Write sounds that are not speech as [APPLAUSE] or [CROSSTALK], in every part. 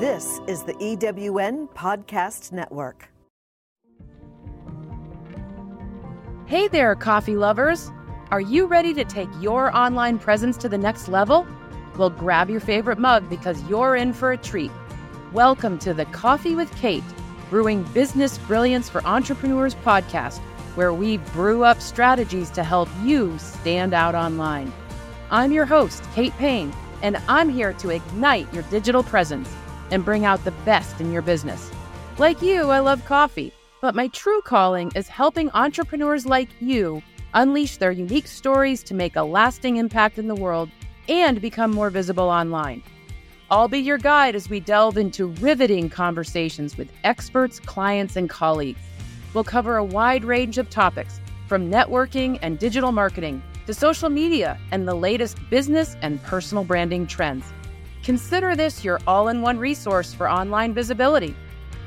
This is the EWN Podcast Network. Hey there, coffee lovers! Are you ready to take your online presence to the next level? Well, grab your favorite mug because you're in for a treat. Welcome to the Coffee with Kate, Brewing Business Brilliance for Entrepreneurs podcast, where we brew up strategies to help you stand out online. I'm your host, Kate Paine, and I'm here to ignite your digital presence and bring out the best in your business. Like you, I love coffee, but my true calling is helping entrepreneurs like you unleash their unique stories to make a lasting impact in the world and become more visible online. I'll be your guide as we delve into riveting conversations with experts, clients, and colleagues. We'll cover a wide range of topics from networking and digital marketing to social media and the latest business and personal branding trends. Consider this your all in one resource for online visibility.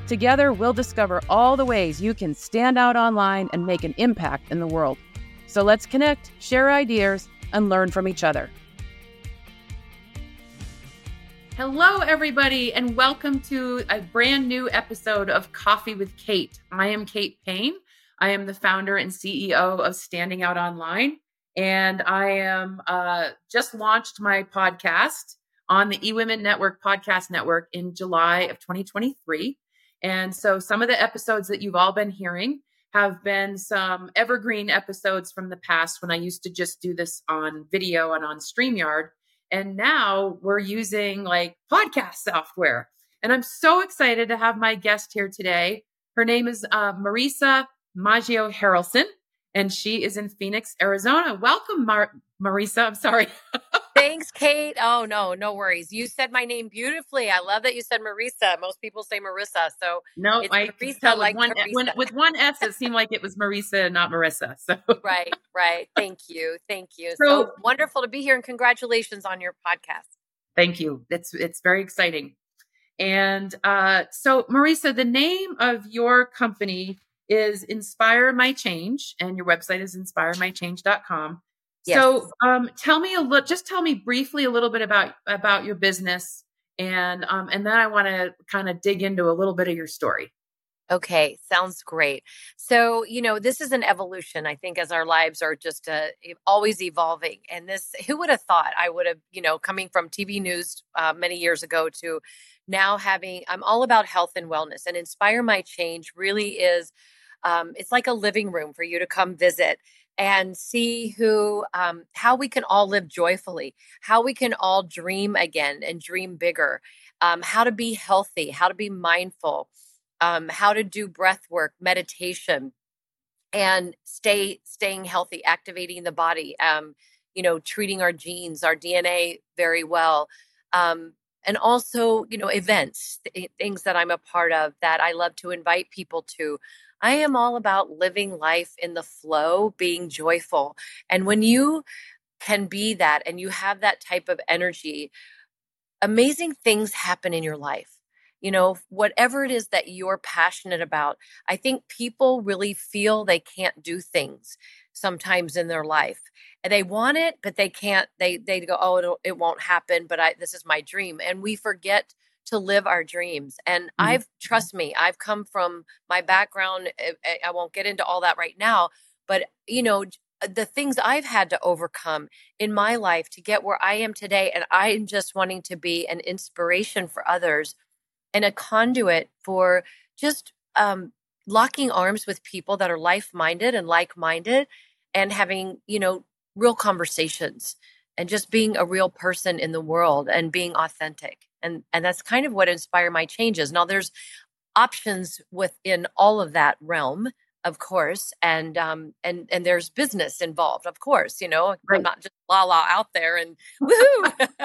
Together, we'll discover all the ways you can stand out online and make an impact in the world. So let's connect, share ideas, and learn from each other. Hello, everybody, and welcome to a brand new episode of Coffee with Kate. I am Kate Paine. I am the founder and CEO of Standing Out Online, and I am uh, just launched my podcast on the eWomen Network Podcast Network in July of 2023. And so, some of the episodes that you've all been hearing have been some evergreen episodes from the past when I used to just do this on video and on StreamYard. And now we're using like podcast software. And I'm so excited to have my guest here today. Her name is uh, Marisa Maggio Harelson, and she is in Phoenix, Arizona. Welcome, Mar- Marisa. I'm sorry. [LAUGHS] Thanks, Kate. Oh, no, no worries. You said my name beautifully. I love that you said Marisa. Most people say Marissa. So no, I Marisa like with, one, when, with one S, it seemed like it was Marisa, not Marissa. [LAUGHS] So right, right. Thank you, thank you. So, so wonderful to be here, and congratulations on your podcast. Thank you. It's it's very exciting. And uh, so, Marisa, the name of your company is Inspire My Change, and your website is inspiremychange.com. Yes. So, um, tell me a little, just tell me briefly a little bit about about your business, and um, and then I want to kind of dig into a little bit of your story. Okay, sounds great. So, you know, this is an evolution, I think, as our lives are just uh, always evolving. And this, who would have thought I would have, you know, coming from TV news uh, many years ago to now having, I'm all about health and wellness, and Inspire My Change really is, um, it's like a living room for you to come visit and see who um, how we can all live joyfully how we can all dream again and dream bigger um, how to be healthy how to be mindful um, how to do breath work meditation and stay staying healthy activating the body um, you know treating our genes our dna very well um, and also you know events th- things that i'm a part of that i love to invite people to I am all about living life in the flow, being joyful. And when you can be that and you have that type of energy, amazing things happen in your life. You know, whatever it is that you're passionate about, I think people really feel they can't do things sometimes in their life and they want it but they can't they they go oh it won't happen but i this is my dream and we forget to live our dreams. And mm-hmm. I've, trust me, I've come from my background. Eh, eh, I won't get into all that right now, but you know, uh, the things I've had to overcome in my life to get where I am today. And I'm just wanting to be an inspiration for others and a conduit for just um, locking arms with people that are life minded and like minded and having, you know, real conversations and just being a real person in the world and being authentic and and that's kind of what inspire my changes. Now there's options within all of that realm of course and um and and there's business involved of course you know right. i'm not just la la out there and [LAUGHS] woohoo! [LAUGHS]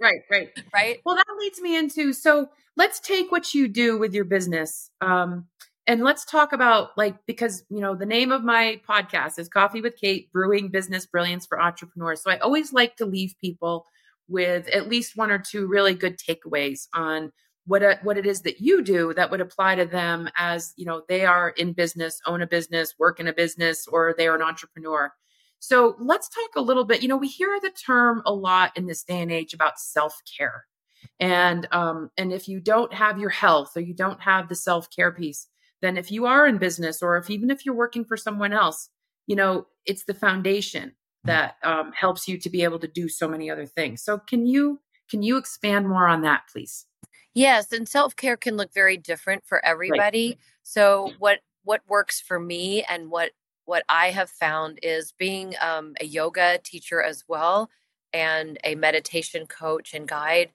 Right right. Right? Well that leads me into so let's take what you do with your business um and let's talk about like because you know the name of my podcast is coffee with kate brewing business brilliance for entrepreneurs. So i always like to leave people with at least one or two really good takeaways on what a, what it is that you do that would apply to them as you know they are in business own a business work in a business or they are an entrepreneur. So let's talk a little bit you know we hear the term a lot in this day and age about self-care. And um, and if you don't have your health or you don't have the self care piece, then if you are in business or if even if you're working for someone else, you know it's the foundation that um, helps you to be able to do so many other things. So can you can you expand more on that, please? Yes, and self-care can look very different for everybody. Right. So what what works for me and what what I have found is being um, a yoga teacher as well and a meditation coach and guide.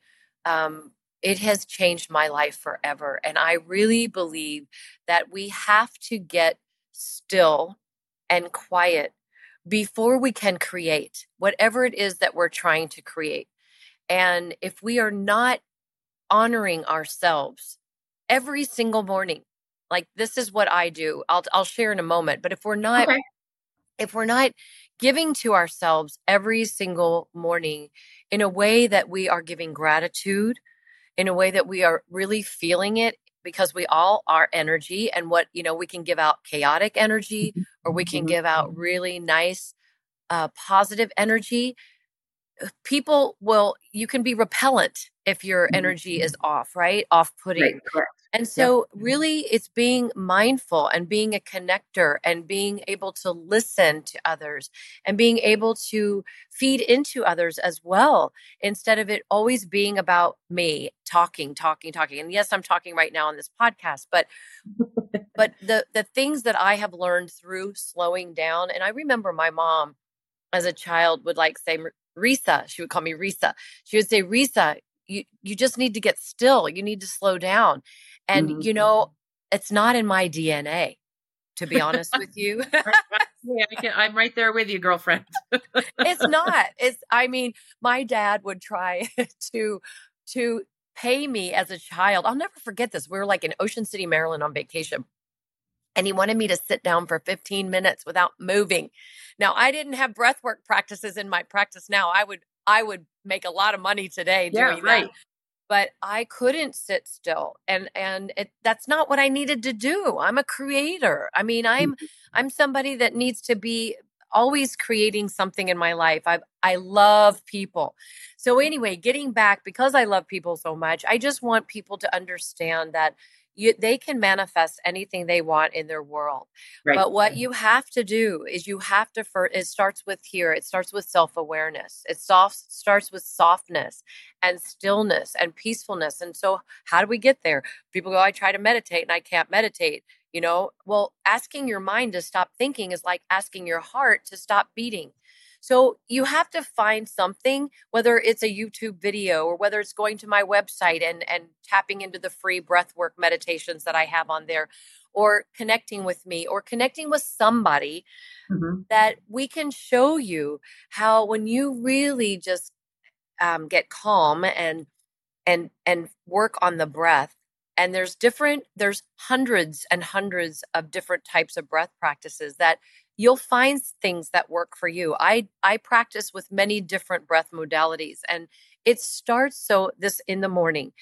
Um, it has changed my life forever, and I really believe that we have to get still and quiet before we can create whatever it is that we're trying to create. And if we are not honoring ourselves every single morning, like this is what I do. I'll I'll share in a moment, but if we're not okay. if we're not giving to ourselves every single morning in a way that we are giving gratitude, in a way that we are really feeling it because we all are energy and what you know we can give out chaotic energy mm-hmm. or we can mm-hmm. give out really nice uh, positive energy people will you can be repellent if your mm-hmm. energy is off right off putting right, and so yep. really it's being mindful and being a connector and being able to listen to others and being able to feed into others as well instead of it always being about me talking talking talking and yes i'm talking right now on this podcast but but [LAUGHS] the the things that i have learned through slowing down and i remember my mom as a child would like say Risa, she would call me Risa. She would say, Risa, you, you just need to get still. You need to slow down. And, mm-hmm. you know, it's not in my DNA, to be honest with you. [LAUGHS] yeah, I am right there with you, girlfriend. it's [LAUGHS] not. It's, I mean, my dad would try [LAUGHS] to, to pay me as a child. I'll never forget this. We were like in Ocean City, Maryland on vacation and he wanted me to sit down for 15 minutes without moving. Now, I didn't have breathwork practices in my practice now. I would I would make a lot of money today doing yeah, right. that. But I couldn't sit still and and it, that's not what I needed to do. I'm a creator. I mean, I'm mm-hmm. I'm somebody that needs to be always creating something in my life. I I love people. So anyway, getting back because I love people so much, I just want people to understand that you, they can manifest anything they want in their world. Right. But what you have to do is you have to first, it starts with here, it starts with self awareness. It soft, starts with softness and stillness and peacefulness. And so, how do we get there? People go, I try to meditate and I can't meditate. You know, well, asking your mind to stop thinking is like asking your heart to stop beating. So you have to find something, whether it's a YouTube video or whether it's going to my website and, and tapping into the free breathwork meditations that I have on there, or connecting with me, or connecting with somebody mm-hmm. that we can show you how when you really just um, get calm and and and work on the breath and there's different there's hundreds and hundreds of different types of breath practices that you'll find things that work for you. I I practice with many different breath modalities and it starts so this in the morning.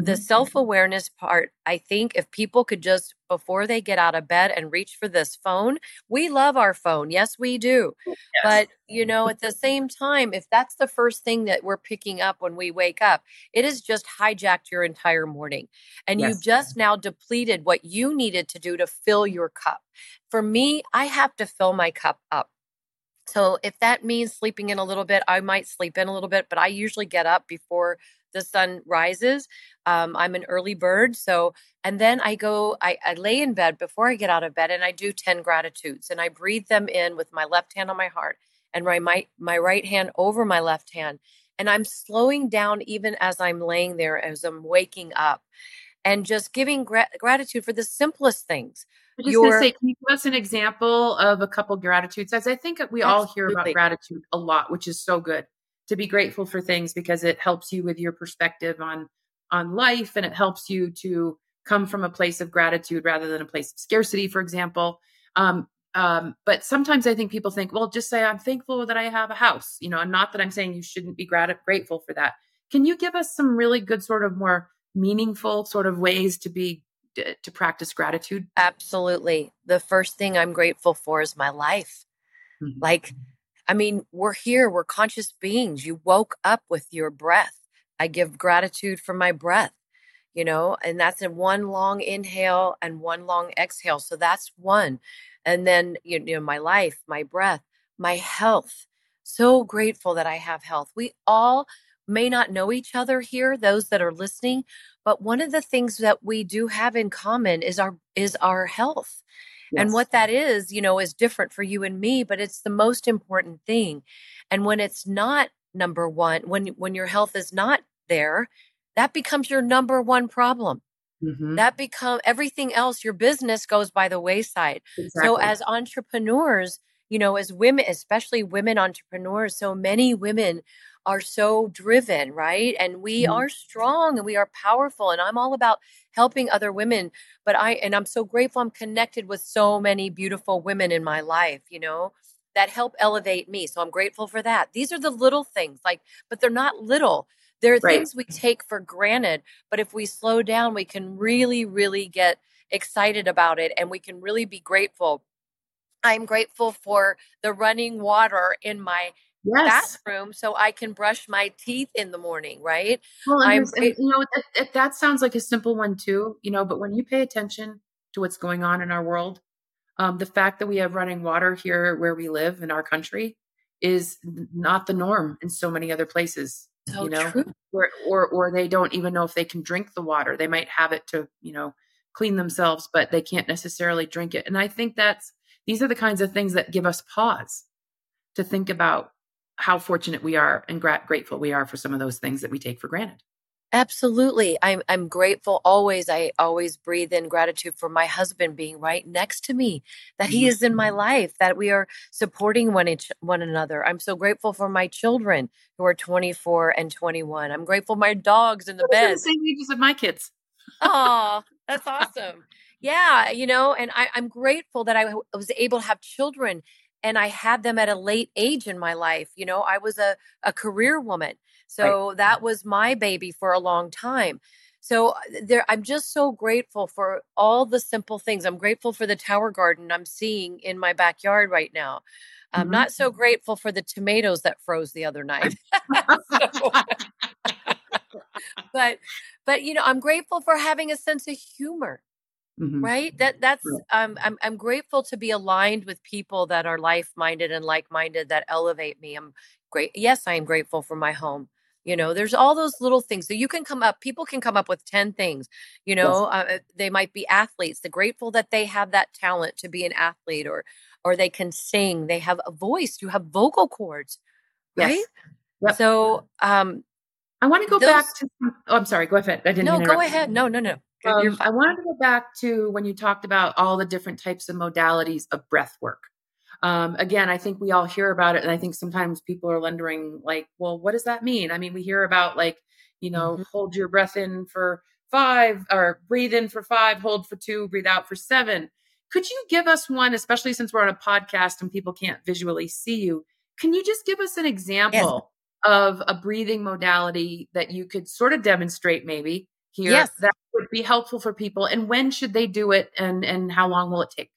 The mm-hmm. self-awareness part, I think if people could just before they get out of bed and reach for this phone, we love our phone. Yes, we do. Yes. But, you know, at the same time, if that's the first thing that we're picking up when we wake up, it has just hijacked your entire morning. And yes. you've just now depleted what you needed to do to fill your cup. For me, I have to fill my cup up. So if that means sleeping in a little bit, I might sleep in a little bit, but I usually get up before the sun rises. Um, I'm an early bird. So, and then I go, I, I lay in bed before I get out of bed and I do 10 gratitudes and I breathe them in with my left hand on my heart and my, my, my right hand over my left hand. And I'm slowing down even as I'm laying there, as I'm waking up and just giving gra- gratitude for the simplest things. I was to say, can you give us an example of a couple gratitudes? As I think we all hear about gratitude a lot, which is so good to be grateful for things because it helps you with your perspective on on life and it helps you to come from a place of gratitude rather than a place of scarcity for example um, um, but sometimes i think people think well just say i'm thankful that i have a house you know and not that i'm saying you shouldn't be grat- grateful for that can you give us some really good sort of more meaningful sort of ways to be to practice gratitude absolutely the first thing i'm grateful for is my life mm-hmm. like I mean, we're here, we're conscious beings. You woke up with your breath. I give gratitude for my breath, you know, and that's in one long inhale and one long exhale. So that's one. And then, you know, my life, my breath, my health. So grateful that I have health. We all may not know each other here, those that are listening, but one of the things that we do have in common is our is our health. Yes. And what that is, you know, is different for you and me, but it's the most important thing. And when it's not number 1, when when your health is not there, that becomes your number one problem. Mm-hmm. That become everything else, your business goes by the wayside. Exactly. So as entrepreneurs, you know, as women, especially women entrepreneurs, so many women are so driven, right? And we mm-hmm. are strong and we are powerful. And I'm all about helping other women. But I, and I'm so grateful I'm connected with so many beautiful women in my life, you know, that help elevate me. So I'm grateful for that. These are the little things, like, but they're not little. There are right. things we take for granted, but if we slow down, we can really, really get excited about it and we can really be grateful. I'm grateful for the running water in my yes. bathroom so I can brush my teeth in the morning, right? Well, and, and you know, that, that sounds like a simple one too, you know, but when you pay attention to what's going on in our world, um, the fact that we have running water here where we live in our country is not the norm in so many other places. So you know, true. Or, or or they don't even know if they can drink the water. They might have it to you know clean themselves, but they can't necessarily drink it. And I think that's these are the kinds of things that give us pause to think about how fortunate we are and gra- grateful we are for some of those things that we take for granted. Absolutely. I'm I'm grateful always. I always breathe in gratitude for my husband being right next to me, that he is in my mm-hmm. life, that we are supporting one each one another. I'm so grateful for my children who are 24 and 21. I'm grateful my dogs in the bed. The same ages of my kids. Oh, that's [LAUGHS] awesome. Yeah, you know, and I, I'm grateful that I was able to have children and I had them at a late age in my life. You know, I was a, a career woman. So right. that was my baby for a long time. So uh, there I'm just so grateful for all the simple things. I'm grateful for the tower garden I'm seeing in my backyard right now. I'm mm-hmm. not so grateful for the tomatoes that froze the other night. [LAUGHS] [LAUGHS] so, but but you know, I'm grateful for having a sense of humor. Mm-hmm. Right. That that's um, I'm I'm grateful to be aligned with people that are life-minded and like minded that elevate me. I'm great. Yes, I am grateful for my home. You know, there's all those little things. So you can come up. People can come up with ten things. You know, yes. uh, they might be athletes. They're grateful that they have that talent to be an athlete, or or they can sing. They have a voice. You have vocal cords, right? Yes. Yep. So um, I want to go those, back to. Oh, I'm sorry. Go ahead. I didn't. No, go ahead. No, no, no. Um, I wanted to go back to when you talked about all the different types of modalities of breath work. Um, again, I think we all hear about it, and I think sometimes people are wondering, like, well, what does that mean? I mean, we hear about like, you know, mm-hmm. hold your breath in for five, or breathe in for five, hold for two, breathe out for seven. Could you give us one, especially since we're on a podcast and people can't visually see you? Can you just give us an example yes. of a breathing modality that you could sort of demonstrate, maybe? here yes. that would be helpful for people and when should they do it and and how long will it take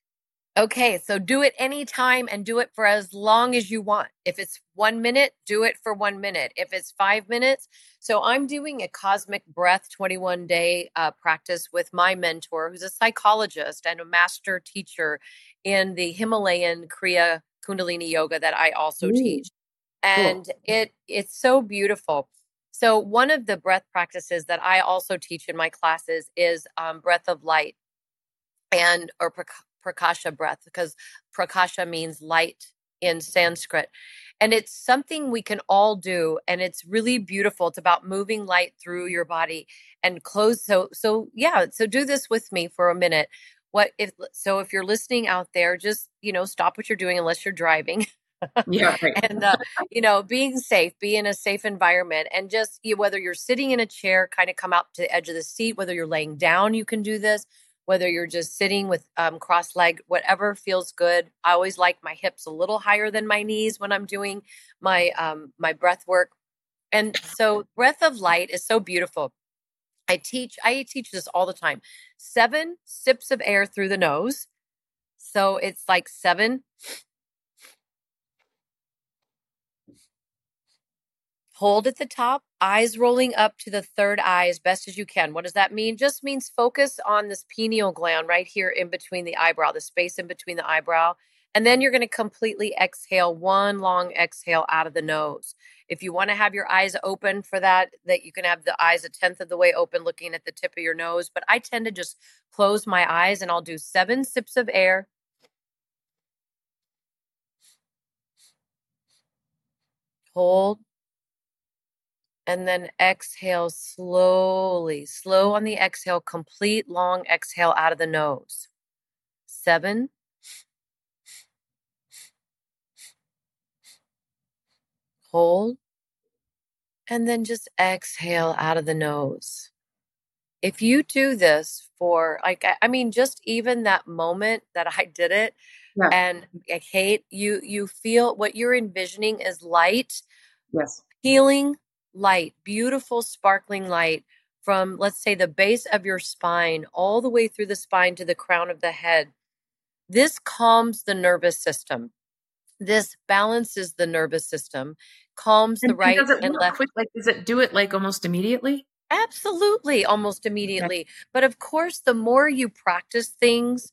okay so do it anytime and do it for as long as you want. If it's one minute do it for one minute. If it's five minutes so i'm doing a cosmic breath 21 day uh, practice with my mentor who's a psychologist and a master teacher in the himalayan kriya kundalini yoga that i also Ooh, teach. and cool. it it's so beautiful. So, one of the breath practices that I also teach in my classes is um, breath of light and or prakasha breath because prakasha means light in Sanskrit. And it's something we can all do and it's really beautiful. It's about moving light through your body and close so so yeah, so do this with me for a minute. What if so if you're listening out there just, you know, stop what you're doing unless you're driving. yeah [LAUGHS] and uh, you know being safe be in a safe environment and just you whether you're sitting in a chair kind of come out to the edge of the seat whether you're laying down you can do this whether you're just sitting with um, cross leg whatever feels good. I always like my hips a little higher than my knees when i'm doing my um, my breath work. And so breath of light is so beautiful. I teach i teach this all the time. Seven sips of air through the nose. So it's like seven hold at the top, eyes rolling up to the third eye as best as you can. What does that mean? Just means focus on this pineal gland right here in between the eyebrow, the space in between the eyebrow. And then you're going to completely exhale one long exhale out of the nose. If you want to have your eyes open for that, that you can have the eyes a tenth of the way open looking at the tip of your nose. But I tend to just close my eyes and I'll do seven sips of air. Hold and then exhale slowly, slow on the exhale, complete long exhale out of the nose. Seven. Hold. And then just exhale out of the nose. If you do this for, like, I mean, just even that moment that I did it, yeah. and I hate you, you feel what you're envisioning is light, yes, healing, light, beautiful sparkling light from, let's say, the base of your spine all the way through the spine to the crown of the head. This calms the nervous system. This balances the nervous system, calms and, the right and, left. Quick, like, does it do it like almost immediately? Absolutely, almost immediately. Okay. But of course, the more you practice things,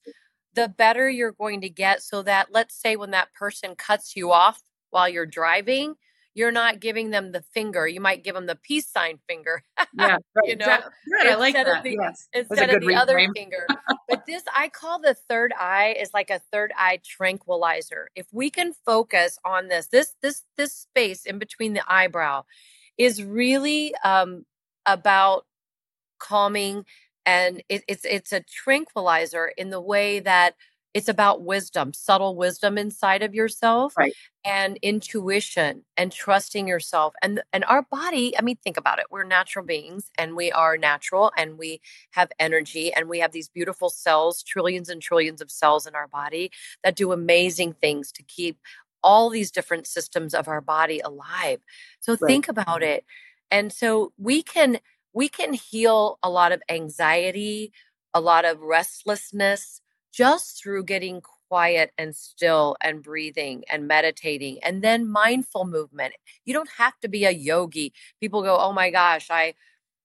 the better you're going to get. So that, let's say, when that person cuts you off while you're driving, you're not giving them the finger. You might give them the peace sign finger. [LAUGHS] yeah, right, you know, exactly. I like that. The, yes. instead of the other finger. [LAUGHS] but this, I call the third eye is like a third eye tranquilizer. If we can focus on this, this, this, this space in between the eyebrow is really um, about calming and it, it's it's a tranquilizer in the way that it's about wisdom, subtle wisdom inside of yourself right. and intuition and trusting yourself. And and our body, I mean think about it. We're natural beings and we are natural and we have energy and we have these beautiful cells, trillions and trillions of cells in our body that do amazing things to keep all these different systems of our body alive. So right. think about it. And so we can we can heal a lot of anxiety, a lot of restlessness, just through getting quiet and still and breathing and meditating and then mindful movement. You don't have to be a yogi. People go, oh my gosh, I,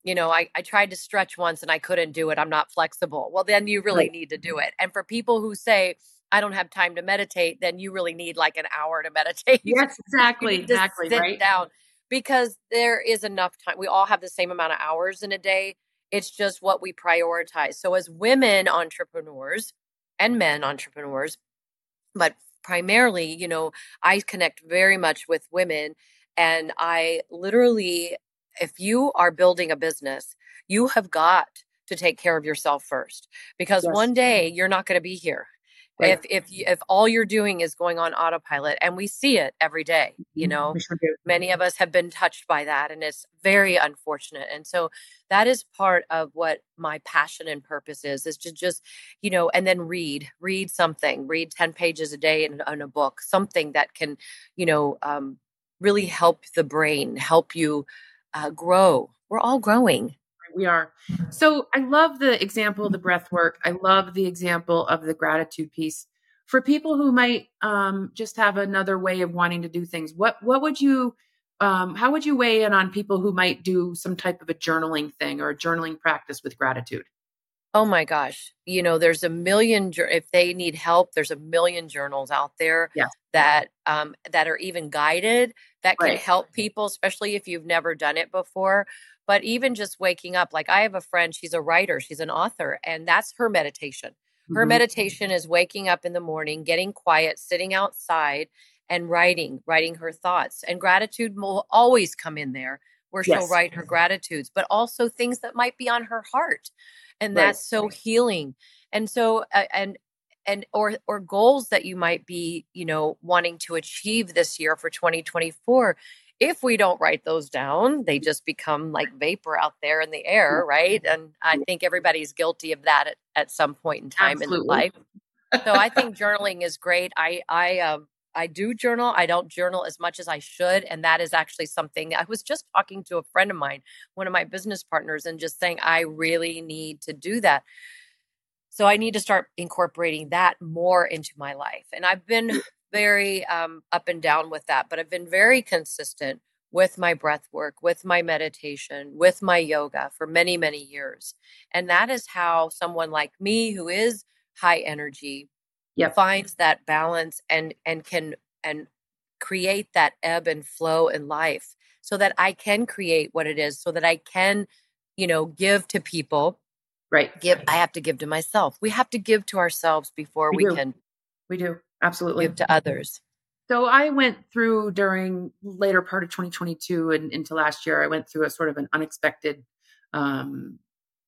you know, I, I tried to stretch once and I couldn't do it. I'm not flexible. Well, then you really need to do it. And for people who say, I don't have time to meditate, then you really need like an hour to [LAUGHS] meditate. Yes, [LAUGHS] exactly. exactly. Sit right. down because there is enough time. We all have the same amount of hours in a day. It's just what we prioritize. So, as women entrepreneurs, and men entrepreneurs, but primarily, you know, I connect very much with women. And I literally, if you are building a business, you have got to take care of yourself first because yes. one day you're not going to be here. Right. If if if all you're doing is going on autopilot, and we see it every day, you mm-hmm. know, sure many of us have been touched by that, and it's very unfortunate. And so that is part of what my passion and purpose is: is to just, you know, and then read, read something, read ten pages a day in, in a book, something that can, you know, um, really help the brain, help you uh, grow. We're all growing we are. So I love the example of the breath work. I love the example of the gratitude piece. For people who might um, just have another way of wanting to do things, what what would you um, how would you weigh in on people who might do some type of a journaling thing or a journaling practice with gratitude? Oh my gosh. You know, there's a million, if they need help, there's a million journals out there yes. that, um, that are even guided that can right. help people, especially if you've never done it before. But even just waking up, like I have a friend, she's a writer, she's an author, and that's her meditation. Her mm-hmm. meditation is waking up in the morning, getting quiet, sitting outside and writing, writing her thoughts. And gratitude will always come in there where yes. she'll write her gratitudes, but also things that might be on her heart. And right. that's so healing. And so, uh, and, and or or goals that you might be you know wanting to achieve this year for 2024 if we don't write those down, they just become like vapor out there in the air, right? And I think everybody's guilty of that at, at some point in time Absolutely. in life. So I think journaling is great. I I um I do journal. I don't journal as much as I should. And that is actually something I was just talking to a friend of mine, one of my business partners, and just saying, I really need to do that. So I need to start incorporating that more into my life. And I've been [CLEARS THROAT] very um, up and down with that, but I've been very consistent with my breath work, with my meditation, with my yoga for many, many years. And that is how someone like me, who is high energy, yep. finds that balance and and can and create that ebb and flow in life so that I can create what it is, so that I can, you know, give to people. Right. Give I have to give to myself. We have to give to ourselves before we, we can we do. Absolutely. Give to others. So I went through during later part of 2022 and into last year, I went through a sort of an unexpected, um,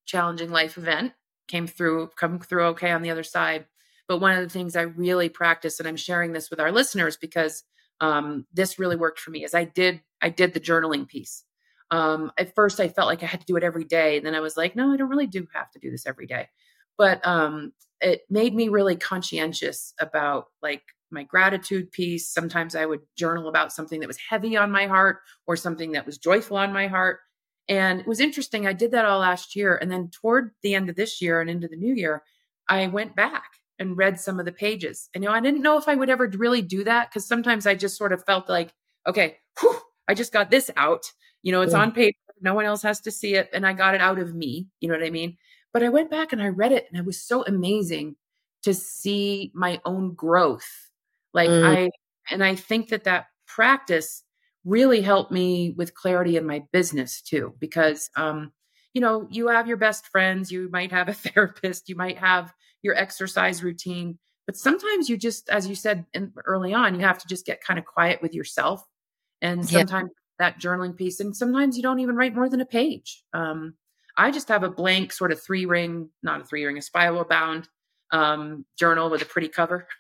challenging life event. Came through, come through okay on the other side. But one of the things I really practice, and I'm sharing this with our listeners because um, this really worked for me, is I did I did the journaling piece. Um, at first, I felt like I had to do it every day, and then I was like, no, I don't really do have to do this every day. But um, it made me really conscientious about like my gratitude piece. Sometimes I would journal about something that was heavy on my heart or something that was joyful on my heart. And it was interesting. I did that all last year. And then toward the end of this year and into the new year, I went back and read some of the pages. And you know, I didn't know if I would ever really do that because sometimes I just sort of felt like, okay, whew, I just got this out. You know, it's yeah. on paper. No one else has to see it. And I got it out of me. You know what I mean? But I went back and I read it and it was so amazing to see my own growth like mm. I, and I think that that practice really helped me with clarity in my business too, because, um, you know, you have your best friends, you might have a [LAUGHS] therapist, you might have your exercise routine, but sometimes you just, as you said in, early on, you have to just get kind of quiet with yourself. And sometimes yeah. that journaling piece, and sometimes you don't even write more than a page. Um, I just have a blank sort of three ring, not a three ring, a spiral bound um, journal with a pretty cover. [LAUGHS]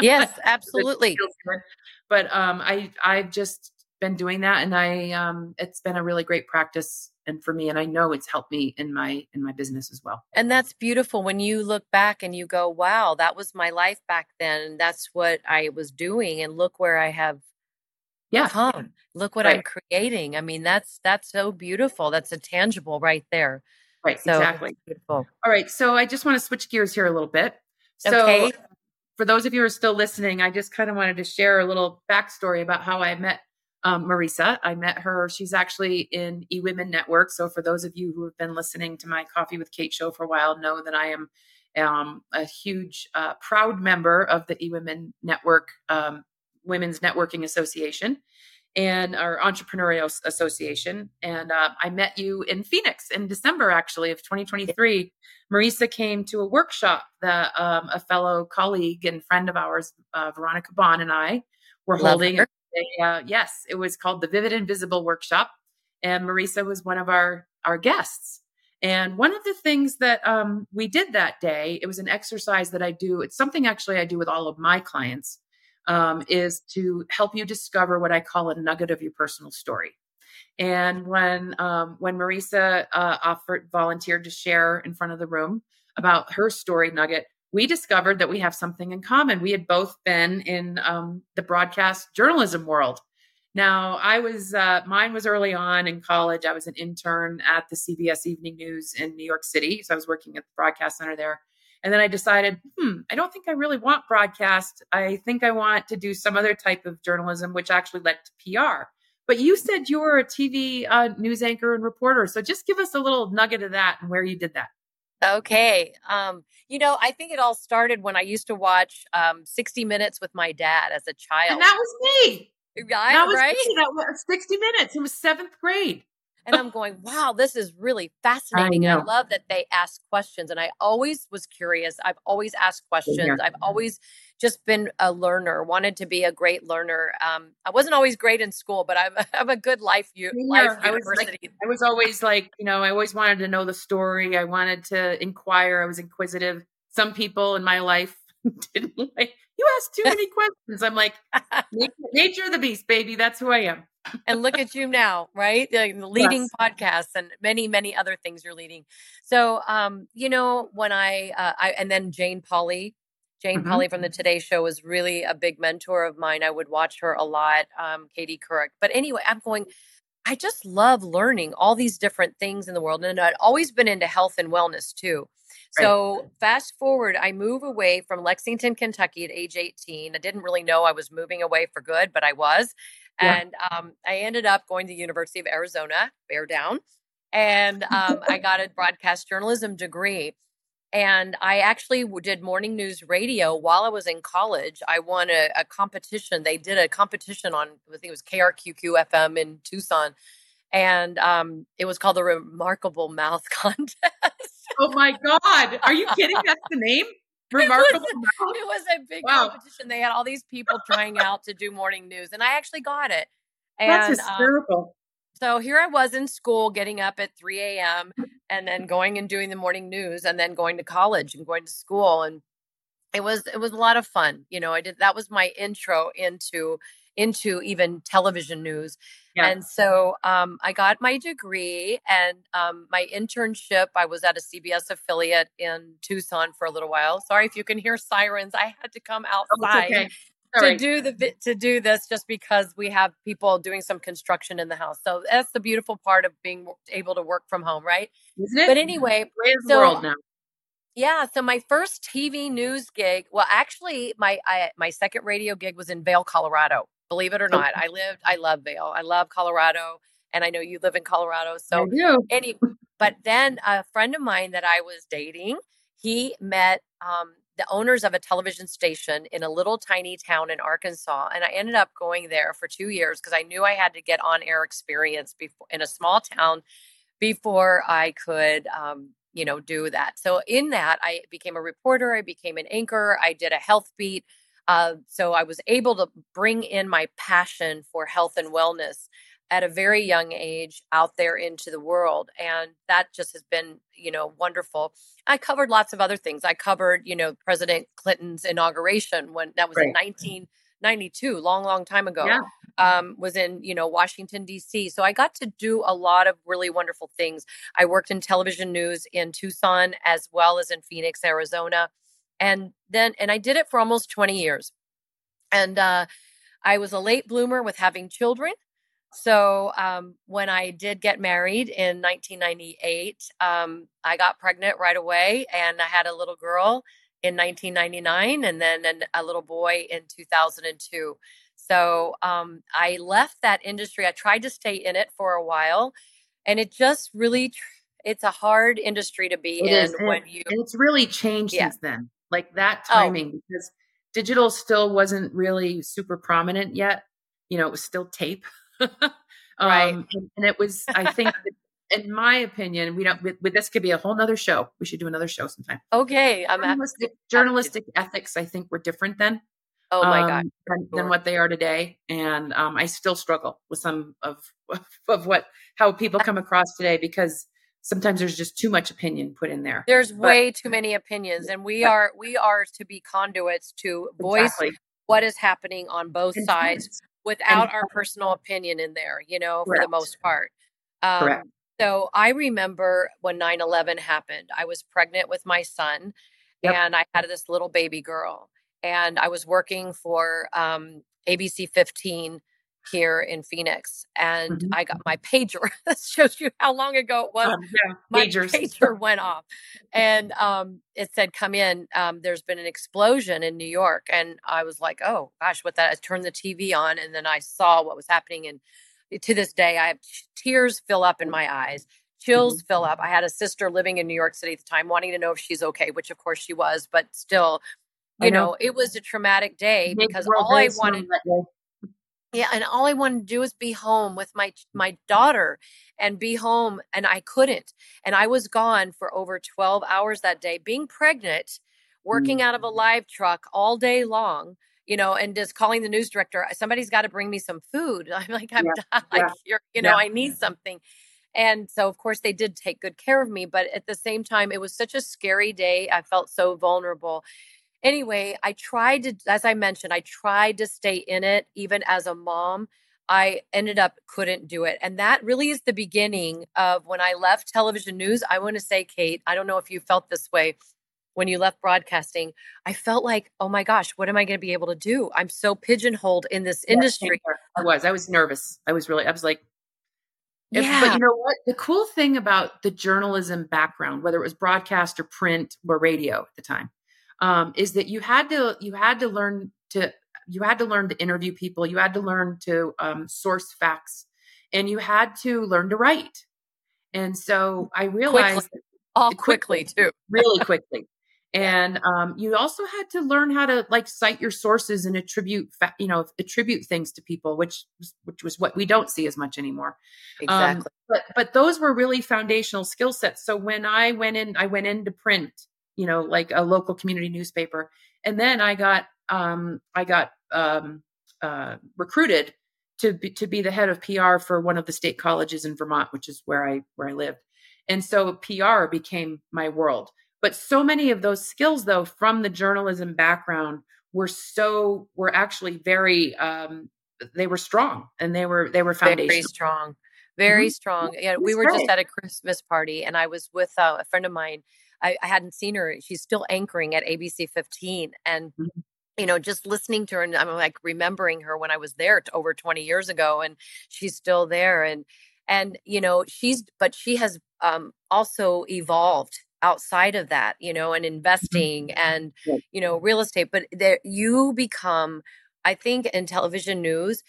Yes, absolutely. but um, I I've just been doing that, and I um, it's been a really great practice and for me and i know it's helped me in my in my business as well and that's beautiful when you look back and you go wow that was my life back then that's what i was doing and look where i have yeah. Come look what right. i'm creating. I mean that's that's so beautiful. That's a tangible right there. Right. So exactly. beautiful. All right. So i just want to switch gears here a little bit. So okay. for those of you who are still listening, I just kind of wanted to share a little backstory about how I met um, Marisa. I met her. She's actually in eWomen Network. So for those of you who have been listening to my Coffee with Kate show for a while, know that I am um, a huge, uh, proud member of the eWomen Network, um, Women's Networking Association and our entrepreneurial association. And uh, I met you in Phoenix in December, actually, of 2023. Marisa came to a workshop that um, a fellow colleague and friend of ours, uh, Veronica Bond, and I were Love holding. Uh, yes, it was called the Vivid Invisible Workshop, and Marisa was one of our our guests. And one of the things that um, we did that day, it was an exercise that I do. It's something actually I do with all of my clients um, is to help you discover what I call a nugget of your personal story. And when um, when Marisa uh, offered volunteered to share in front of the room about her story nugget, we discovered that we have something in common. We had both been in um, the broadcast journalism world. Now, I was uh, mine was early on in college. I was an intern at the CBS Evening News in New York City, so I was working at the broadcast center there. And then I decided, hmm, I don't think I really want broadcast. I think I want to do some other type of journalism, which actually led to PR. But you said you were a TV uh, news anchor and reporter. So just give us a little nugget of that and where you did that. Okay. Um, you know, I think it all started when I used to watch um, 60 Minutes with my dad as a child. And that was me. Right, that was right? Me. That was 60 Minutes. It was seventh grade and I'm going, wow, this is really fascinating. I, I, love that they ask questions. And I always was curious. I've always asked questions. I've always just been a learner, wanted to be a great learner. Um, I wasn't always great in school, but I'm, [LAUGHS] I'm a good life, u- life I university. Was like, I was always like, you know, I always wanted to know the story. I wanted to inquire. I was inquisitive. Some people in my life [LAUGHS] didn't like, you ask too many questions. I'm like, nature, nature of the beast, baby. That's who I am and look at you now, right? The leading yes. podcasts and many, many other things you're leading. So, um, you know, when I, uh, I, and then Jane Pauley, Jane mm-hmm. Pauley from the Today Show was really a big mentor of mine. I would watch her a lot. Um, Katie Couric. But anyway, I'm going, I just love learning all these different things in the world. And I'd always been into health and wellness too. Right. So fast forward, I move away from Lexington, Kentucky at age 18. I didn't really know I was moving away for good, but I was Yeah. And um, I ended up going to the University of Arizona, bear down, and um, I got a broadcast journalism degree. And I actually did morning news radio while I was in college. I won a, a competition. They did a competition on, I think it was KRQQ FM in Tucson. And um, it was called the Remarkable Mouth [LAUGHS] Contest. oh my God. Are you kidding? That's the name? Remarkable it was, it was a big wow. competition. They had all these people trying out to do morning news, and I actually got it. And, That's um, hysterical. Um, so here I was in school, getting up at 3 a.m. and then going and doing the morning news, and then going to college and going to school, and it was it was a lot of fun. You know, I did that was my intro into into even television news. Yeah. And so um, I got my degree and um, my internship. I was at a CBS affiliate in Tucson for a little while. Sorry if you can hear sirens. I had to come oh, outside. Oh, okay. to do the to do this just because we have people doing some construction in the house. So that's the beautiful part of being able to work from home, right? Isn't it? But anyway, so, world now. Yeah, so my first TV news gig, well actually my I, my second radio gig was in Vail, Colorado. Believe it or not, I lived, I love Vail. I love Colorado. And I know you live in Colorado. So, any, but then a friend of mine that I was dating, he met um, the owners of a television station in a little tiny town in Arkansas. And I ended up going there for two years because I knew I had to get on air experience before in a small town before I could, um, you know, do that. So in that, I became a reporter. I became an anchor. I did a health beat. Uh, so I was able to bring in my passion for health and wellness at a very young age out there into the world and that just has been you know wonderful. I covered lots of other things. I covered you know president clinton's inauguration when that was right. in 1992 long long time ago yeah. um, was in you know washington d.c so i got to do a lot of really wonderful things. I worked in television news in tucson as well as in phoenix arizona and then and i did it for almost 20 years. And uh, i was a late bloomer with having children. So um, when i did get married in 1998 um, i got pregnant right away and i had a little girl in 1999 and then an, a little boy in 2002 so um, i left that industry. I tried to stay in it for a while and it just really it's a hard industry to be it in is. when you it's really changed yeah. since then like that oh. timing oh. because digital still wasn't really super prominent yet. You know, it was still tape. [LAUGHS] um, right. And, and, it was, I think, [LAUGHS] in my opinion, we don't, with, this could be a whole nother show. We should do another show sometime. Okay. I'm journalistic, journalistic ethics, I think, were different then. Oh my um, God. Than, than, what they are today. And um, I still struggle with some of, [LAUGHS] of what, how people come across today because sometimes there's just too much opinion put in there. There's but, way too many opinions, and we are we are to be conduits to voice exactly. what is happening on both and sides without and, our personal opinion in there. You know, correct. for the most part. Um, correct. So I remember when 9/11 happened. I was pregnant with my son, yep. and I had this little baby girl, and I was working for um, ABC 15 here in Phoenix, and mm-hmm. I got my pager. [LAUGHS] that shows you how long ago it was. Um, yeah, my pagers. [LAUGHS] pager went off, and um, it said, "Come in. Um, there's been an explosion in New York." And I was like, "Oh gosh, what that?" I turned the TV on, and then I saw what was happening. And to this day, I have tears fill up in my eyes. Chills mm-hmm. fill up. I had a sister living in New York City at the time, wanting to know if she's okay, which of course she was, but still, you know. know. it was a traumatic day because all I wanted yeah, and all I wanted to do was be home with my my daughter and be home and I couldn't. And I was gone for over 12 hours that day being pregnant, working out of a mm. live truck all day long, you know, and just calling the news director, somebody's got to bring me some food. [LAUGHS] I'm like I'm yeah, [LAUGHS] like yeah, you know, yeah. I need something. And so of course they did take good care of me, but at the same time it was such a scary day. I felt so vulnerable anyway, I tried to, as I mentioned, I tried to stay in it even as a mom. I ended up couldn't do it. And that really is the beginning of when I left television news. I want to say, Kate, I don't know if you felt this way when you left broadcasting. I felt like, oh my gosh, what am I going to be able to do? I'm so pigeonholed in this industry. I was. I was nervous. I was really, I was like, yeah. But you know what? The cool thing about the journalism background, whether it was broadcast or print or radio at the time, um, is that you had to you had to learn to you had to learn to interview people you had to learn to um, source facts and you had to learn to write. And so i realized quickly. all quickly, quickly too. [LAUGHS] really quickly. And um, you also had to learn how to like cite your sources and attribute fa- you know attribute things to people which which was what we don't see as much anymore. Um, exactly. um, but but those were really foundational skill sets. So when i went in i went into print you know like a local community newspaper and then i got um i got um uh recruited to be, to be the head of pr for one of the state colleges in vermont which is where i where i lived and so pr became my world but so many of those skills, though, from the journalism background were so, were actually very, um, they were strong and they were, they were foundational. Very strong. Very mm-hmm. strong. Yeah. We were just at a Christmas party and I was with uh, a friend of mine. I, I, hadn't seen her. She's still anchoring at ABC 15. And, mm-hmm you know, just listening to her and I'm like remembering her when I was there over 20 years ago and she's still there. And, and, you know, she's, but she has um, also evolved outside of that, you know, and mm-hmm. investing and, you know, real estate. But there you become, I think in television news,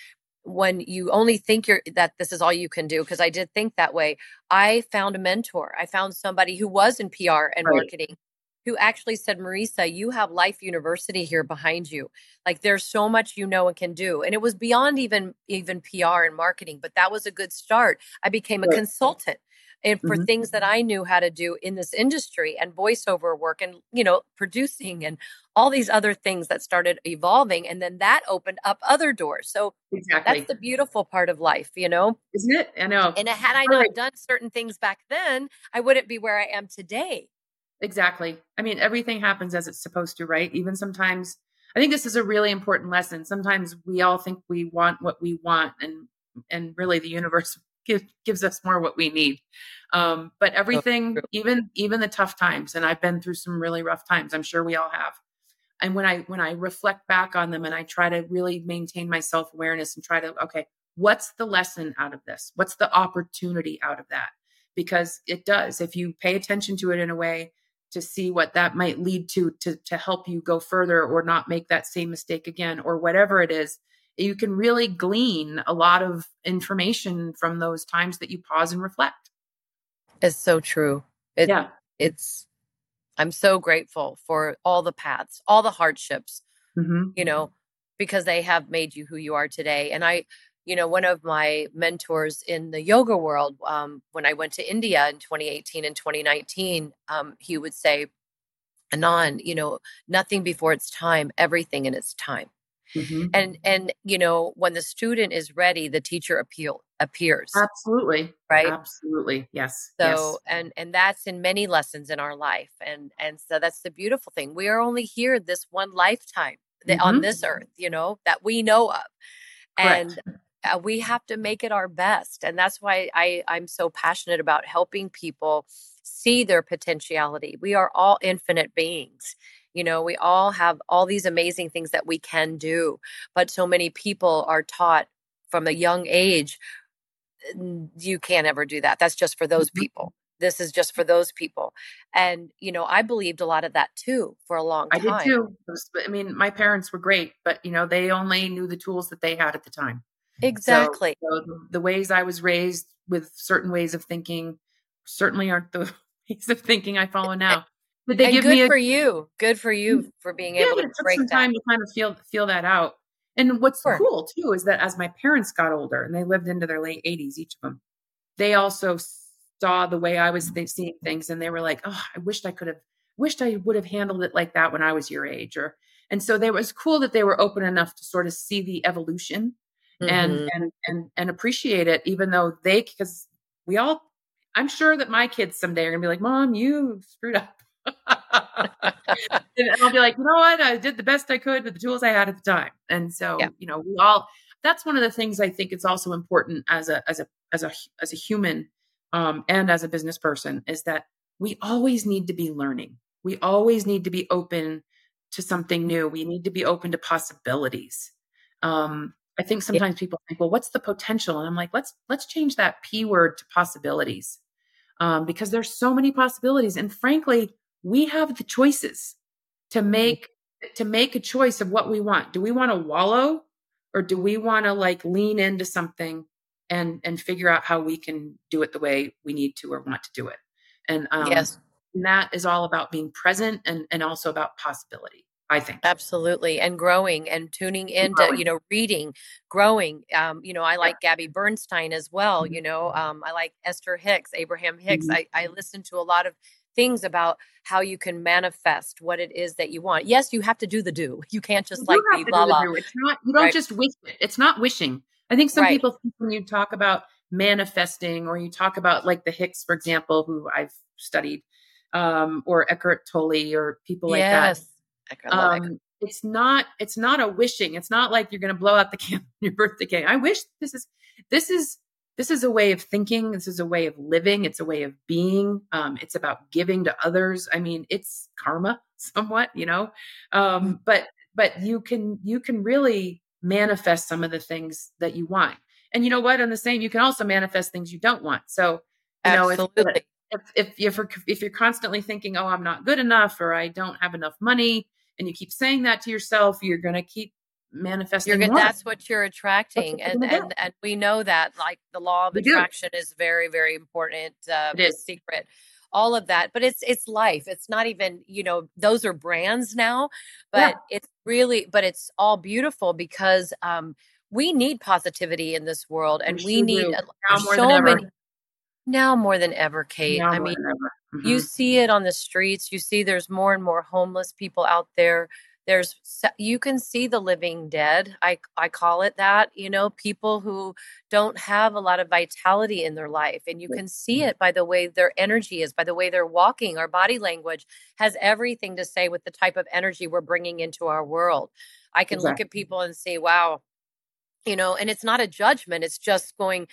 when you only think you're that this is all you can do, because I did think that way. I found a mentor. I found somebody who was in PR and right. marketing who actually said, Marisa, you have Life University here behind you. Like there's so much you know and can do. And it was beyond even even PR and marketing, but that was a good start. I became a right. consultant and for mm-hmm. things that I knew how to do in this industry and voiceover work and you know producing and all these other things that started evolving and then that opened up other doors. So exactly. that's the beautiful part of life, you know. Isn't it? I know. And had I not done certain things back then, I wouldn't be where I am today. Exactly. I mean, everything happens as it's supposed to, right? Even sometimes I think this is a really important lesson. Sometimes we all think we want what we want and and really the universe give, gives us more what we need. Um, but everything, oh, even even the tough times, and I've been through some really rough times. I'm sure we all have. And when I when I reflect back on them and I try to really maintain my self awareness and try to okay, what's the lesson out of this? What's the opportunity out of that? Because it does. If you pay attention to it in a way to see what that might lead to to to help you go further or not make that same mistake again or whatever it is you can really glean a lot of information from those times that you pause and reflect. It's so true. It, yeah. It's, I'm so grateful for all the paths, all the hardships, mm-hmm. you know, because they have made you who you are today. And I, you know, one of my mentors in the yoga world, um, when I went to India in 2018 and 2019, um, he would say, Anand, you know, nothing before its time, everything in its time. Mm-hmm. And and you know when the student is ready, the teacher appeal appears. Absolutely. Right? Absolutely. Yes. So yes. and and that's in many lessons in our life. And and so that's the beautiful thing. We are only here this one lifetime mm-hmm. on this earth, you know, that we know of. Correct. And uh, we have to make it our best. And that's why I I'm so passionate about helping people see their potentiality. We are all infinite beings you know, we all have all these amazing things that we can do, but so many people are taught from a young age you can't ever do that. That's just for those mm-hmm. people. This is just for those people. And, you know, I believed a lot of that too for a long time. I did too. I mean, my parents were great, but, you know, they only knew the tools that they had at the time. Exactly. So, so the ways I was raised with certain ways of thinking certainly aren't the [LAUGHS] ways of thinking I follow now. Did they and give good me a, for you? Good for you mm, for being yeah, able to it took break some that. time to kind of feel feel that out. And what's sure. cool too is that as my parents got older and they lived into their late 80s, each of them, they also saw the way I was seeing things, and they were like, "Oh, I wished I could have, wished I would have handled it like that when I was your age." Or and so they was cool that they were open enough to sort of see the evolution mm-hmm. and and and and appreciate it, even though they because we all, I'm sure that my kids someday are gonna be like, "Mom, you screwed up." [LAUGHS] and I'll be like, you know what? I did the best I could with the tools I had at the time. And so, yeah. you know, we all that's one of the things I think it's also important as a as a as a as a human um, and as a business person is that we always need to be learning. We always need to be open to something new. We need to be open to possibilities. Um, I think sometimes yeah. people think, well, what's the potential? And I'm like, let's let's change that p word to possibilities, um, because there's so many possibilities. And frankly, we have the choices to mm-hmm. make to make a choice of what we want. Do we want to wallow or do we want to like lean into something and and figure out how we can do it the way we need to or want to do it? And um, yes, and that is all about being present and and also about possibility. I think. Absolutely. And growing and tuning into, you know, reading, growing. Um, you know, I like Gabby Bernstein as well. Mm-hmm. You know, um, I like Esther Hicks, Abraham Hicks. Mm-hmm. I, I listen to a lot of things about how you can manifest what it is that you want. Yes, you have to do the do. [LAUGHS] You can't just you like be blah blah. It's not you don't right. just wish it. It's not wishing. I think some right. people think when you talk about manifesting or you talk about like the Hicks, for example, who I've studied, um, or Eckhart Tolle or people like yes. that um, it's not it's not a wishing. It's not like you're going to blow out the [LAUGHS] candle on your birthday cake. I wish this is this is this is a way of thinking. This is a way of living. It's a way of being. Um, it's about giving to others. I mean, it's karma [LAUGHS] somewhat, you know. Um, mm-hmm. but but you can you can really manifest some of the things that you want. And you know what? On the same, you can also manifest things you don't want. So you Absolutely. know if if if if you're, if you're constantly thinking, oh, I'm not good enough, or I don't have enough money, and you keep saying that to yourself, you're going to keep manifesting. You're gonna, that's what you're attracting, and and and we know that like the law of we attraction do. is very very important. Uh, it is secret. All of that, but it's it's life. It's not even you know those are brands now, but yeah. it's really but it's all beautiful because um, we need positivity in this world, and we, we need so many now more than ever, Kate. Now I mean, mm-hmm. you see it on the streets. You see there's more and more homeless people out there. There's you can see the living dead. I I call it that. You know, people who don't have a lot of vitality in their life, and you can see mm-hmm. it by the way their energy is, by the way they're walking. Our body language has everything to say with the type of energy we're bringing into our world. I can exactly. look at people and say, "Wow." You know, and it's not a judgment. It's just going,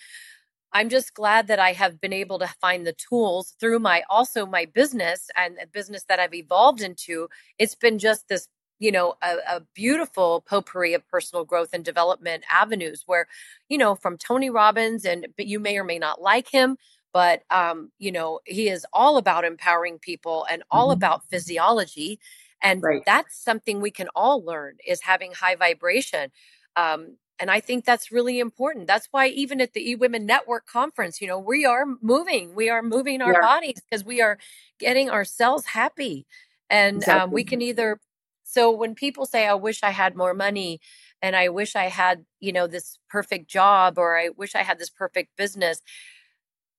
I'm just glad that I have been able to find the tools through my also my business and a business that I've evolved into. It's been just this, you know, a, a, beautiful potpourri of personal growth and development avenues where, you know, from Tony Robbins and but you may or may not like him, but um, you know, he is all about empowering people and all mm-hmm. about physiology. And right. that's something we can all learn is having high vibration. Um, and I think that's really important. That's why even at the E Women Network conference, you know, we are moving. We are moving our yeah. bodies because we are getting ourselves happy. And exactly. um, we can either so when people say, I wish I had more money and I wish I had, you know, this perfect job or I wish I had this perfect business.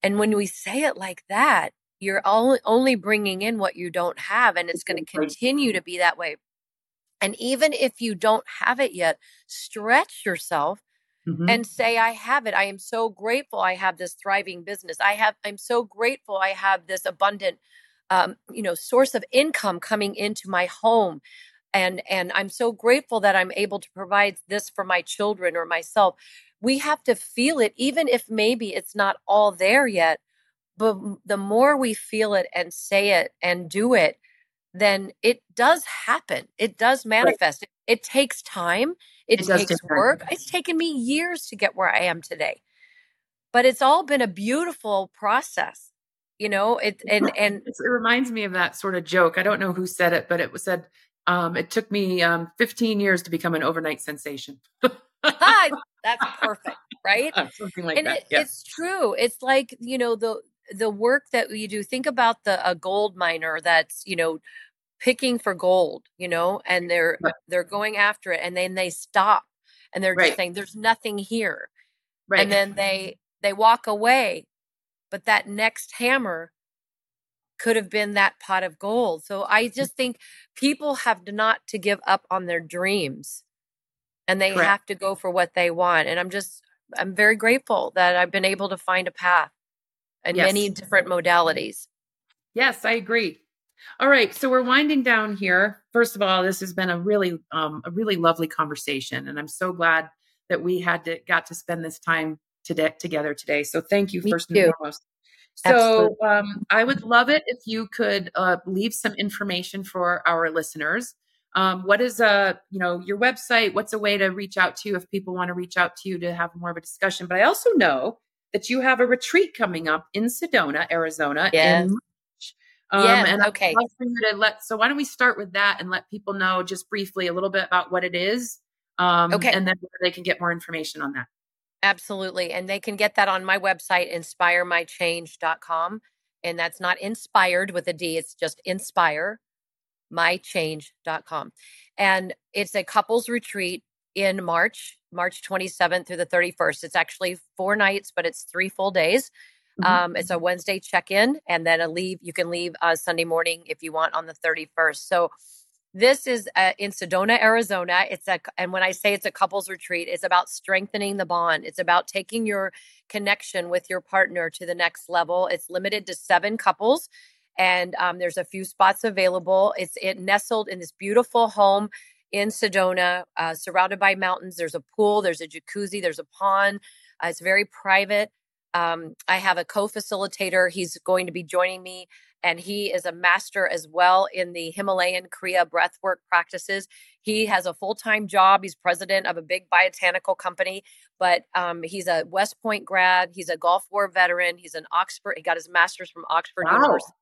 And when we say it like that, you're only bringing in what you don't have. And it's going to continue to be that way. And even if you don't have it yet, stretch yourself mm-hmm. and say, I have it. I am so grateful I have this thriving business. I have, I'm so grateful I have this abundant, um, you know, source of income coming into my home. And, and I'm so grateful that I'm able to provide this for my children or myself. We have to feel it, even if maybe it's not all there yet. But the more we feel it and say it and do it, then it does happen. It does manifest. Right. It, it, takes time. It, it takes work. It's taken me years to get where I am today. But it's all been a beautiful process. You know, it and and it reminds me of that sort of joke. I don't know who said it, but it was said um, it took me um, 15 years to become an overnight sensation. [LAUGHS] That's perfect, right? [LAUGHS] Something like and that. It, yeah. It's true. It's like you know the the work that you do. Think about the a gold miner that's you know picking for gold, you know, and they're right. they're going after it and then they stop and they're right. just saying there's nothing here. Right. And then they they walk away. But that next hammer could have been that pot of gold. So I mm. just think people have not to give up on their dreams and they Correct. have to go for what they want. And I'm just I'm very grateful that I've been able to find a path in yes. many different modalities. Yes, I agree. All right, so we're winding down here. First of all, this has been a really um, a really lovely conversation, and I'm so glad that we had to got to spend this time today together today. So thank you Me first too. and foremost. So um, I would love it if you could uh, leave some information for our listeners. Um, what is a uh, you know your website? What's a way to reach out to you if people want to reach out to you to have more of a discussion? But I also know that you have a retreat coming up in Sedona, Arizona, yes. in Um, yeah, and okay. For you to let. So why don't we start with that and let people know just briefly a little bit about what it is, um, okay, and then they can get more information on that. Absolutely, and they can get that on my website, inspiremychange.com, and that's not inspired with a D. It's just inspire mychange.com. And it's a couples retreat in March, March 27th through the 31st. It's actually four nights, but it's three full days. Mm-hmm. Um, it's a Wednesday check in, and then a leave. You can leave uh, Sunday morning if you want on the 31st. So this is uh, in Sedona, Arizona. It's a, and when I say it's a couples retreat, it's about strengthening the bond. It's about taking your connection with your partner to the next level. It's limited to seven couples, and um, there's a few spots available. It's it nestled in this beautiful home in Sedona, uh, surrounded by mountains. There's a pool, there's a jacuzzi, there's a pond. Uh, it's very private. Um, I have a co facilitator. He's going to be joining me, and he is a master as well in the Himalayan Kriya breathwork practices. He has a full time job. He's president of a big biotanical company, but um, he's a West Point grad. He's a Gulf War veteran. He's an Oxford, he got his master's from Oxford wow. University.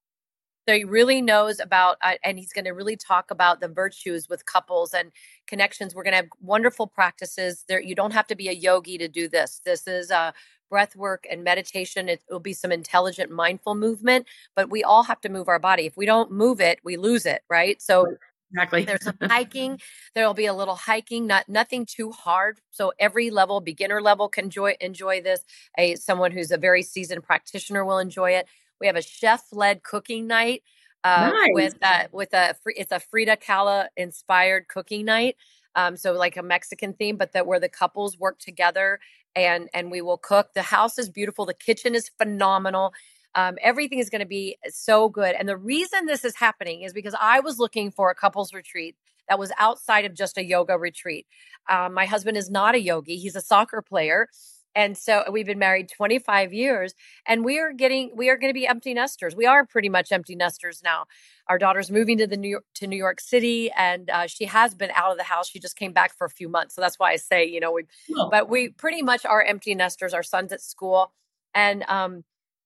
So he really knows about, uh, and he's going to really talk about the virtues with couples and connections. We're going to have wonderful practices. There, you don't have to be a yogi to do this. This is a breath work and meditation. It will be some intelligent, mindful movement, but we all have to move our body. If we don't move it, we lose it, right? So exactly there's some [LAUGHS] hiking there'll be a little hiking not nothing too hard so every level beginner level can enjoy enjoy this a someone who's a very seasoned practitioner will enjoy it we have a chef led cooking night uh, nice. with uh, with a it's a Frida Kahlo inspired cooking night. Um, so like a Mexican theme, but that where the couples work together and and we will cook. The house is beautiful. The kitchen is phenomenal. Um, everything is going to be so good. And the reason this is happening is because I was looking for a couples retreat that was outside of just a yoga retreat. Um, my husband is not a yogi; he's a soccer player. And so we've been married 25 years and we are getting we are going to be empty nesters. We are pretty much empty nesters now. Our daughter's moving to the New York to New York City and uh, she has been out of the house. She just came back for a few months. So that's why I say, you know, we but we pretty much are empty nesters. Our son's at school and um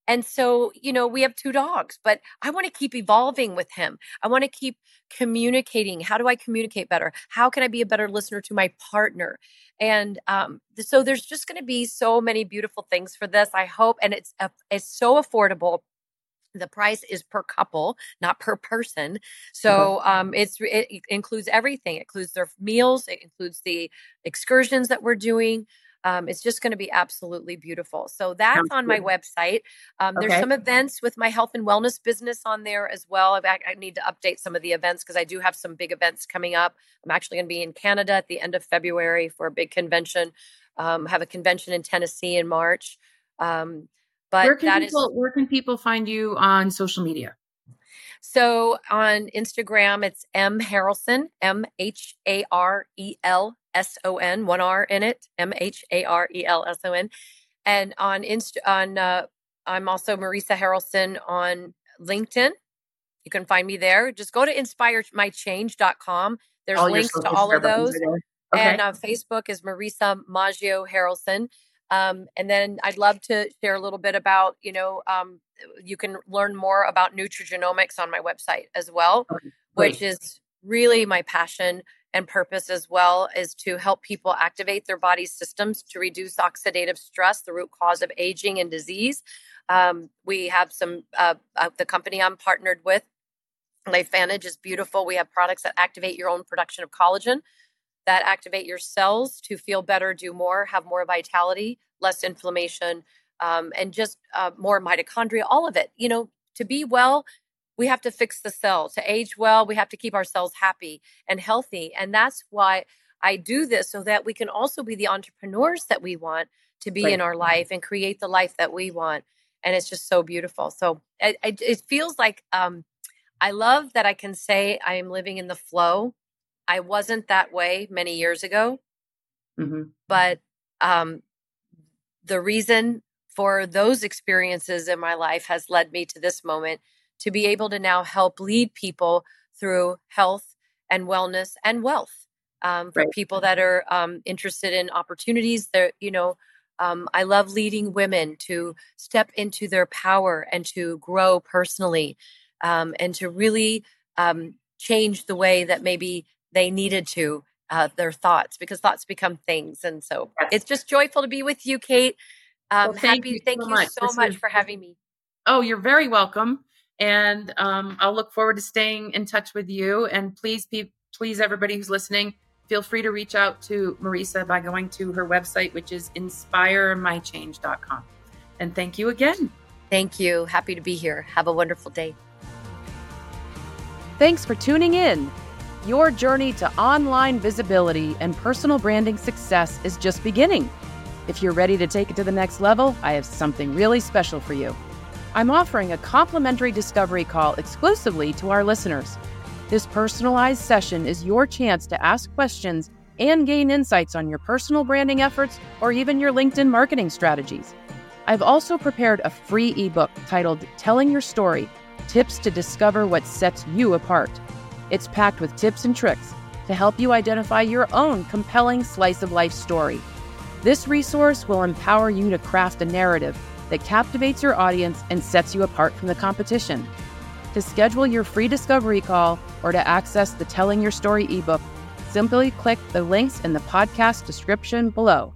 and so, you know, we have two dogs, but I want to keep evolving with him. I want to keep communicating. How do I communicate better? How can I be a better listener to my partner? And um, so there's just going to be so many beautiful things for this. I hope, and it's it's so affordable the price is per couple not per person uh-huh. so um, it's it includes everything it includes their meals it includes the excursions that we're doing um, it's just going to be absolutely beautiful. So that's Sounds on good. my website. Um, okay. There's some events with my health and wellness business on there as well. I, I need to update some of the events because I do have some big events coming up. I'm actually going to be in Canada at the end of February for a big convention. Um, have a convention in Tennessee in March. Um, but where can people is, where can people find you on social media? So on Instagram, it's M Harelson, M H A R E L S O N, one R in it, M H A R E L S O N. And on Inst on uh, I'm also Marisa Harelson on LinkedIn. You can find me there. Just go to inspiremychange.com. There's all links to all of those. Okay. And uh, Facebook is Marisa Maggio Harelson. Um, and then I'd love to share a little bit about, you know, um, you can learn more about nutrigenomics on my website as well, okay. which is really my passion and purpose as well is to help people activate their body systems to reduce oxidative stress, the root cause of aging and disease. Um, we have some, uh, uh, the company I'm partnered with, LifeVantage is beautiful. We have products that activate your own production of collagen, that activate your cells to feel better, do more, have more vitality, less inflammation, um, and just uh, more mitochondria, all of it. You know, to be well, we have to fix the cell. To age well, we have to keep ourselves happy and healthy. And that's why I do this so that we can also be the entrepreneurs that we want to be right. in our life and create the life that we want. And it's just so beautiful. So it, it, feels like um, I love that I can say I am living in the flow. I wasn't that way many years ago, mm-hmm. but um, the reason for those experiences in my life has led me to this moment to be able to now help lead people through health and wellness and wealth um, for right. people that are um, interested in opportunities. There, you know, um, I love leading women to step into their power and to grow personally. um, and to really um, change the way that maybe they needed to uh, their thoughts because thoughts become things. And so yes. it's just joyful to be with you, Kate. Um, well, thank happy, you thank so you much. so this much for having me. Oh, you're very welcome. And um, I'll look forward to staying in touch with you. And please, be, please, everybody who's listening, feel free to reach out to Marisa by going to her website, which is inspiremychange.com. And thank you again. Thank you. Happy to be here. Have a wonderful day. Thanks for tuning in. Your journey to online visibility and personal branding success is just beginning. If you're ready to take it to the next level, I have something really special for you. I'm offering a complimentary discovery call exclusively to our listeners. This personalized session is your chance to ask questions and gain insights on your personal branding efforts or even your LinkedIn marketing strategies. I've also prepared a free ebook titled Telling Your Story Tips to Discover What Sets You Apart. It's packed with tips and tricks to help you identify your own compelling slice of life story. This resource will empower you to craft a narrative that captivates your audience and sets you apart from the competition. To schedule your free discovery call or to access the Telling Your Story ebook, simply click the links in the podcast description below.